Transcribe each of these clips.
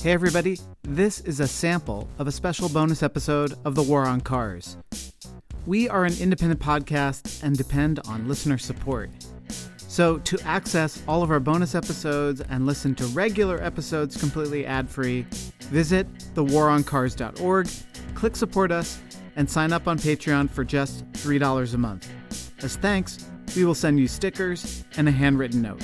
Hey, everybody, this is a sample of a special bonus episode of The War on Cars. We are an independent podcast and depend on listener support. So, to access all of our bonus episodes and listen to regular episodes completely ad free, visit thewaroncars.org, click support us, and sign up on Patreon for just $3 a month. As thanks, we will send you stickers and a handwritten note.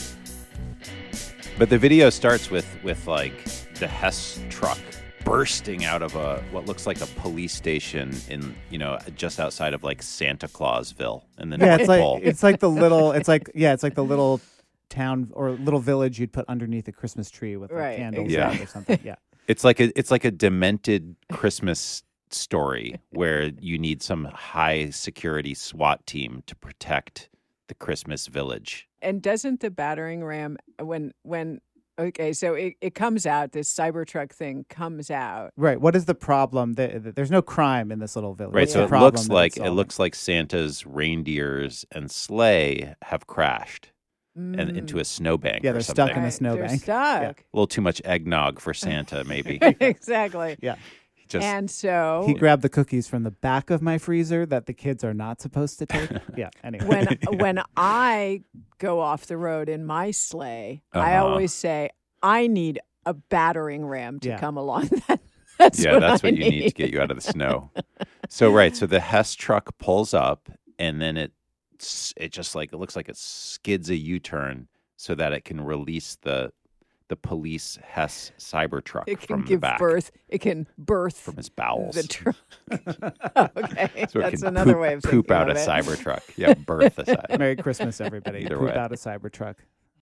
But the video starts with with like the Hess truck bursting out of a what looks like a police station in you know just outside of like Santa Clausville and then Yeah, it's like it's like the little it's like yeah, it's like the little town or little village you'd put underneath a Christmas tree with like, Right, candles exactly. out or something. Yeah. it's like a it's like a demented Christmas story where you need some high security SWAT team to protect the Christmas village. And doesn't the battering ram when when okay, so it, it comes out, this Cybertruck thing comes out. Right. What is the problem? The- the- There's no crime in this little village. Right, What's so it looks like it looks like Santa's reindeers and sleigh have crashed and mm. into a snowbank. Yeah, they're something. stuck in a snowbank. They're stuck. A little too much eggnog for Santa, maybe. exactly. Yeah. Just And so He grabbed the cookies from the back of my freezer that the kids are not supposed to take. yeah. Anyway. when when I go off the road in my sleigh, I Uh-huh. always say I need a battering ram to Yeah. come along. that's yeah, what that's I what you need to get you out of the snow. so right, so the Hess truck pulls up, and then it it just like it looks like it skids a U turn so that it can release the the police Hess Cybertruck It can from the give back birth. It can birth from his bowels. the truck. okay, so that's another poop, way of poop out of a it. Cybertruck. Yeah, birth a Cybertruck. Merry Christmas, everybody. Either Poop way. out a Cybertruck.